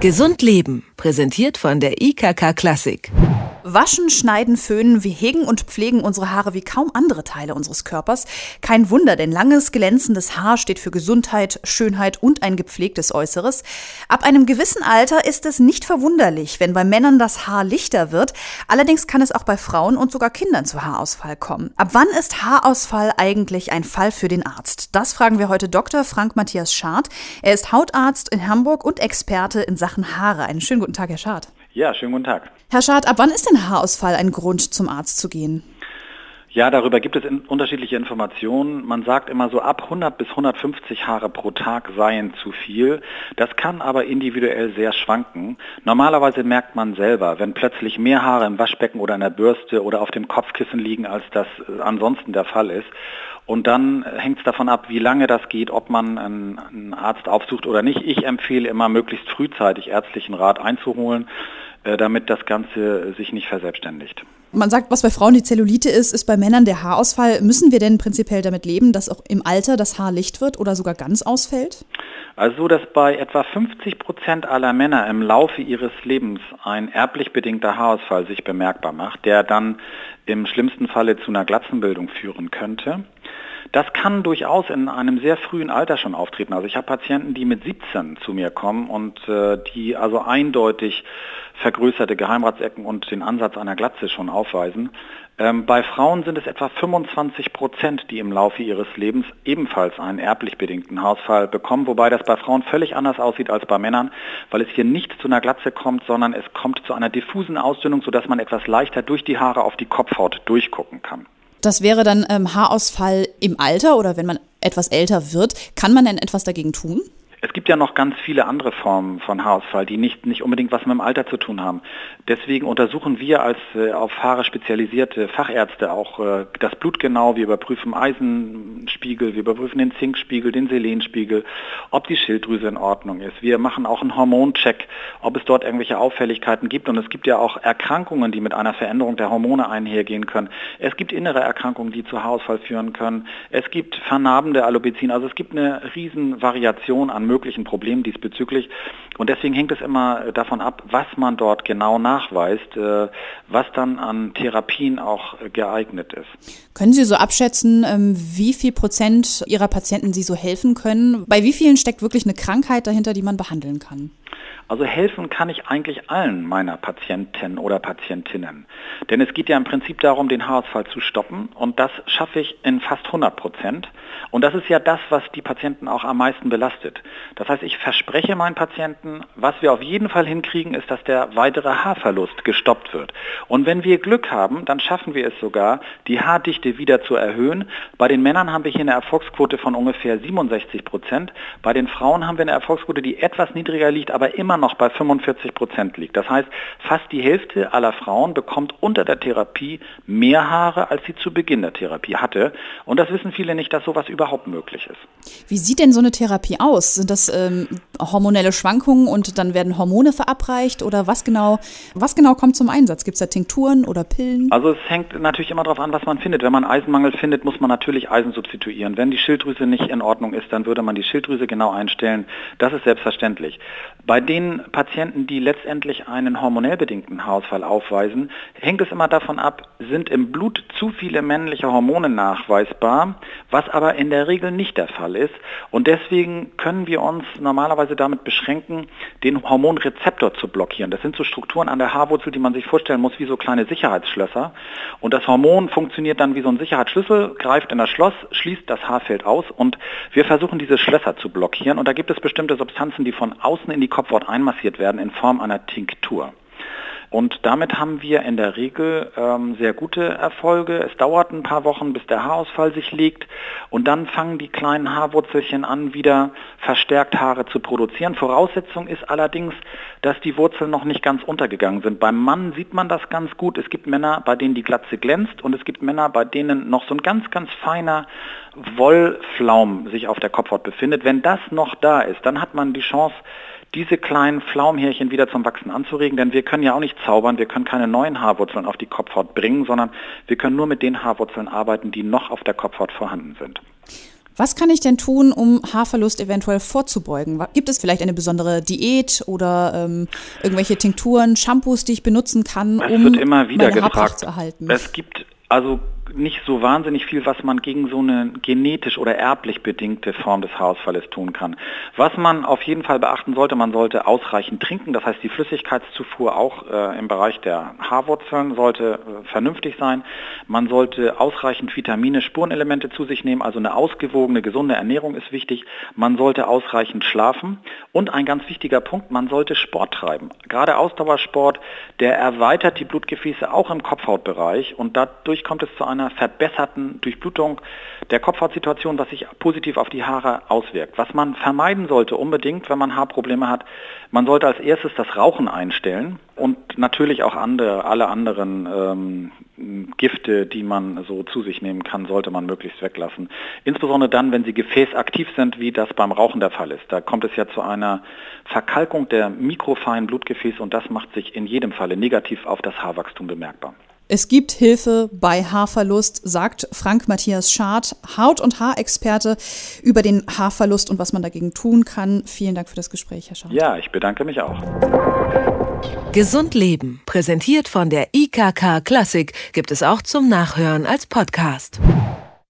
Gesund Leben, präsentiert von der IKK Klassik. Waschen, schneiden, föhnen, wir hegen und pflegen unsere Haare wie kaum andere Teile unseres Körpers. Kein Wunder, denn langes, glänzendes Haar steht für Gesundheit, Schönheit und ein gepflegtes Äußeres. Ab einem gewissen Alter ist es nicht verwunderlich, wenn bei Männern das Haar lichter wird. Allerdings kann es auch bei Frauen und sogar Kindern zu Haarausfall kommen. Ab wann ist Haarausfall eigentlich ein Fall für den Arzt? Das fragen wir heute Dr. Frank Matthias Schad. Er ist Hautarzt in Hamburg und Experte in Sachen Haare. Einen schönen guten Tag, Herr Schad. Ja, schönen guten Tag. Herr Schad, ab wann ist denn Haarausfall ein Grund, zum Arzt zu gehen? Ja, darüber gibt es in unterschiedliche Informationen. Man sagt immer so ab 100 bis 150 Haare pro Tag seien zu viel. Das kann aber individuell sehr schwanken. Normalerweise merkt man selber, wenn plötzlich mehr Haare im Waschbecken oder in der Bürste oder auf dem Kopfkissen liegen, als das äh, ansonsten der Fall ist. Und dann hängt es davon ab, wie lange das geht, ob man einen Arzt aufsucht oder nicht. Ich empfehle immer, möglichst frühzeitig ärztlichen Rat einzuholen, äh, damit das Ganze sich nicht verselbstständigt. Man sagt, was bei Frauen die Zellulite ist, ist bei Männern der Haarausfall. Müssen wir denn prinzipiell damit leben, dass auch im Alter das Haar licht wird oder sogar ganz ausfällt? Also, dass bei etwa 50 Prozent aller Männer im Laufe ihres Lebens ein erblich bedingter Haarausfall sich bemerkbar macht, der dann im schlimmsten Falle zu einer Glatzenbildung führen könnte. Das kann durchaus in einem sehr frühen Alter schon auftreten. Also ich habe Patienten, die mit 17 zu mir kommen und äh, die also eindeutig vergrößerte Geheimratsecken und den Ansatz einer Glatze schon aufweisen. Ähm, bei Frauen sind es etwa 25 Prozent, die im Laufe ihres Lebens ebenfalls einen erblich bedingten Haarausfall bekommen, wobei das bei Frauen völlig anders aussieht als bei Männern, weil es hier nicht zu einer Glatze kommt, sondern es kommt zu einer diffusen Ausdünnung, sodass man etwas leichter durch die Haare auf die Kopfhaut durchgucken kann. Das wäre dann ähm, Haarausfall im Alter oder wenn man etwas älter wird. Kann man denn etwas dagegen tun? Es gibt ja noch ganz viele andere Formen von Haarausfall, die nicht, nicht unbedingt was mit dem Alter zu tun haben. Deswegen untersuchen wir als äh, auf Haare spezialisierte Fachärzte auch äh, das Blut genau. Wir überprüfen Eisenspiegel, wir überprüfen den Zinkspiegel, den Selenspiegel, ob die Schilddrüse in Ordnung ist. Wir machen auch einen Hormoncheck, ob es dort irgendwelche Auffälligkeiten gibt. Und es gibt ja auch Erkrankungen, die mit einer Veränderung der Hormone einhergehen können. Es gibt innere Erkrankungen, die zu Haarausfall führen können. Es gibt vernarbende Alopezien. Also es gibt eine riesen Variation an möglichen Problemen diesbezüglich. Und deswegen hängt es immer davon ab, was man dort genau nachweist, äh, was dann an Therapien auch geeignet ist. Können Sie so abschätzen, ähm, wie viel Prozent Ihrer Patienten Sie so helfen können? Bei wie vielen steckt wirklich eine Krankheit dahinter, die man behandeln kann? Also helfen kann ich eigentlich allen meiner Patienten oder Patientinnen. Denn es geht ja im Prinzip darum, den Haarausfall zu stoppen und das schaffe ich in fast 100 Prozent. Und das ist ja das, was die Patienten auch am meisten belastet. Das heißt, ich verspreche meinen Patienten, was wir auf jeden Fall hinkriegen, ist, dass der weitere Haarverlust gestoppt wird. Und wenn wir Glück haben, dann schaffen wir es sogar, die Haardichte wieder zu erhöhen. Bei den Männern haben wir hier eine Erfolgsquote von ungefähr 67 Prozent. Bei den Frauen haben wir eine Erfolgsquote, die etwas niedriger liegt, aber immer noch bei 45 Prozent liegt. Das heißt, fast die Hälfte aller Frauen bekommt unter der Therapie mehr Haare, als sie zu Beginn der Therapie hatte. Und das wissen viele nicht, dass sowas überhaupt möglich ist. Wie sieht denn so eine Therapie aus? Sind das ähm, hormonelle Schwankungen und dann werden Hormone verabreicht oder was genau, was genau kommt zum Einsatz? Gibt es da Tinkturen oder Pillen? Also es hängt natürlich immer darauf an, was man findet. Wenn man Eisenmangel findet, muss man natürlich Eisen substituieren. Wenn die Schilddrüse nicht in Ordnung ist, dann würde man die Schilddrüse genau einstellen. Das ist selbstverständlich. Bei Patienten, die letztendlich einen hormonell bedingten Haarausfall aufweisen, hängt es immer davon ab, sind im Blut zu viele männliche Hormone nachweisbar, was aber in der Regel nicht der Fall ist. Und deswegen können wir uns normalerweise damit beschränken, den Hormonrezeptor zu blockieren. Das sind so Strukturen an der Haarwurzel, die man sich vorstellen muss wie so kleine Sicherheitsschlösser. Und das Hormon funktioniert dann wie so ein Sicherheitsschlüssel, greift in das Schloss, schließt das Haarfeld aus und wir versuchen diese Schlösser zu blockieren. Und da gibt es bestimmte Substanzen, die von außen in die Kopfhaut einmassiert werden in Form einer Tinktur. Und damit haben wir in der Regel ähm, sehr gute Erfolge. Es dauert ein paar Wochen, bis der Haarausfall sich legt. Und dann fangen die kleinen Haarwurzelchen an, wieder verstärkt Haare zu produzieren. Voraussetzung ist allerdings, dass die Wurzeln noch nicht ganz untergegangen sind. Beim Mann sieht man das ganz gut. Es gibt Männer, bei denen die Glatze glänzt und es gibt Männer, bei denen noch so ein ganz, ganz feiner Wollflaum sich auf der Kopfhaut befindet. Wenn das noch da ist, dann hat man die Chance, diese kleinen Pflaumhärchen wieder zum Wachsen anzuregen, denn wir können ja auch nicht zaubern, wir können keine neuen Haarwurzeln auf die Kopfhaut bringen, sondern wir können nur mit den Haarwurzeln arbeiten, die noch auf der Kopfhaut vorhanden sind. Was kann ich denn tun, um Haarverlust eventuell vorzubeugen? Gibt es vielleicht eine besondere Diät oder ähm, irgendwelche Tinkturen, Shampoos, die ich benutzen kann, um wird immer wieder meine gefragt. zu erhalten? Es gibt also nicht so wahnsinnig viel, was man gegen so eine genetisch oder erblich bedingte Form des Haarausfalles tun kann. Was man auf jeden Fall beachten sollte, man sollte ausreichend trinken, das heißt die Flüssigkeitszufuhr auch äh, im Bereich der Haarwurzeln sollte äh, vernünftig sein. Man sollte ausreichend Vitamine, Spurenelemente zu sich nehmen, also eine ausgewogene, gesunde Ernährung ist wichtig. Man sollte ausreichend schlafen und ein ganz wichtiger Punkt, man sollte Sport treiben. Gerade Ausdauersport, der erweitert die Blutgefäße auch im Kopfhautbereich und dadurch kommt es zu einer einer verbesserten Durchblutung der Kopfhautsituation, was sich positiv auf die Haare auswirkt. Was man vermeiden sollte unbedingt, wenn man Haarprobleme hat, man sollte als erstes das Rauchen einstellen und natürlich auch andere, alle anderen ähm, Gifte, die man so zu sich nehmen kann, sollte man möglichst weglassen. Insbesondere dann, wenn sie gefäßaktiv sind, wie das beim Rauchen der Fall ist. Da kommt es ja zu einer Verkalkung der mikrofeinen Blutgefäße und das macht sich in jedem Falle negativ auf das Haarwachstum bemerkbar. Es gibt Hilfe bei Haarverlust, sagt Frank Matthias Schad, Haut- und Haarexperte über den Haarverlust und was man dagegen tun kann. Vielen Dank für das Gespräch, Herr Schad. Ja, ich bedanke mich auch. Gesund Leben, präsentiert von der IKK Klassik, gibt es auch zum Nachhören als Podcast.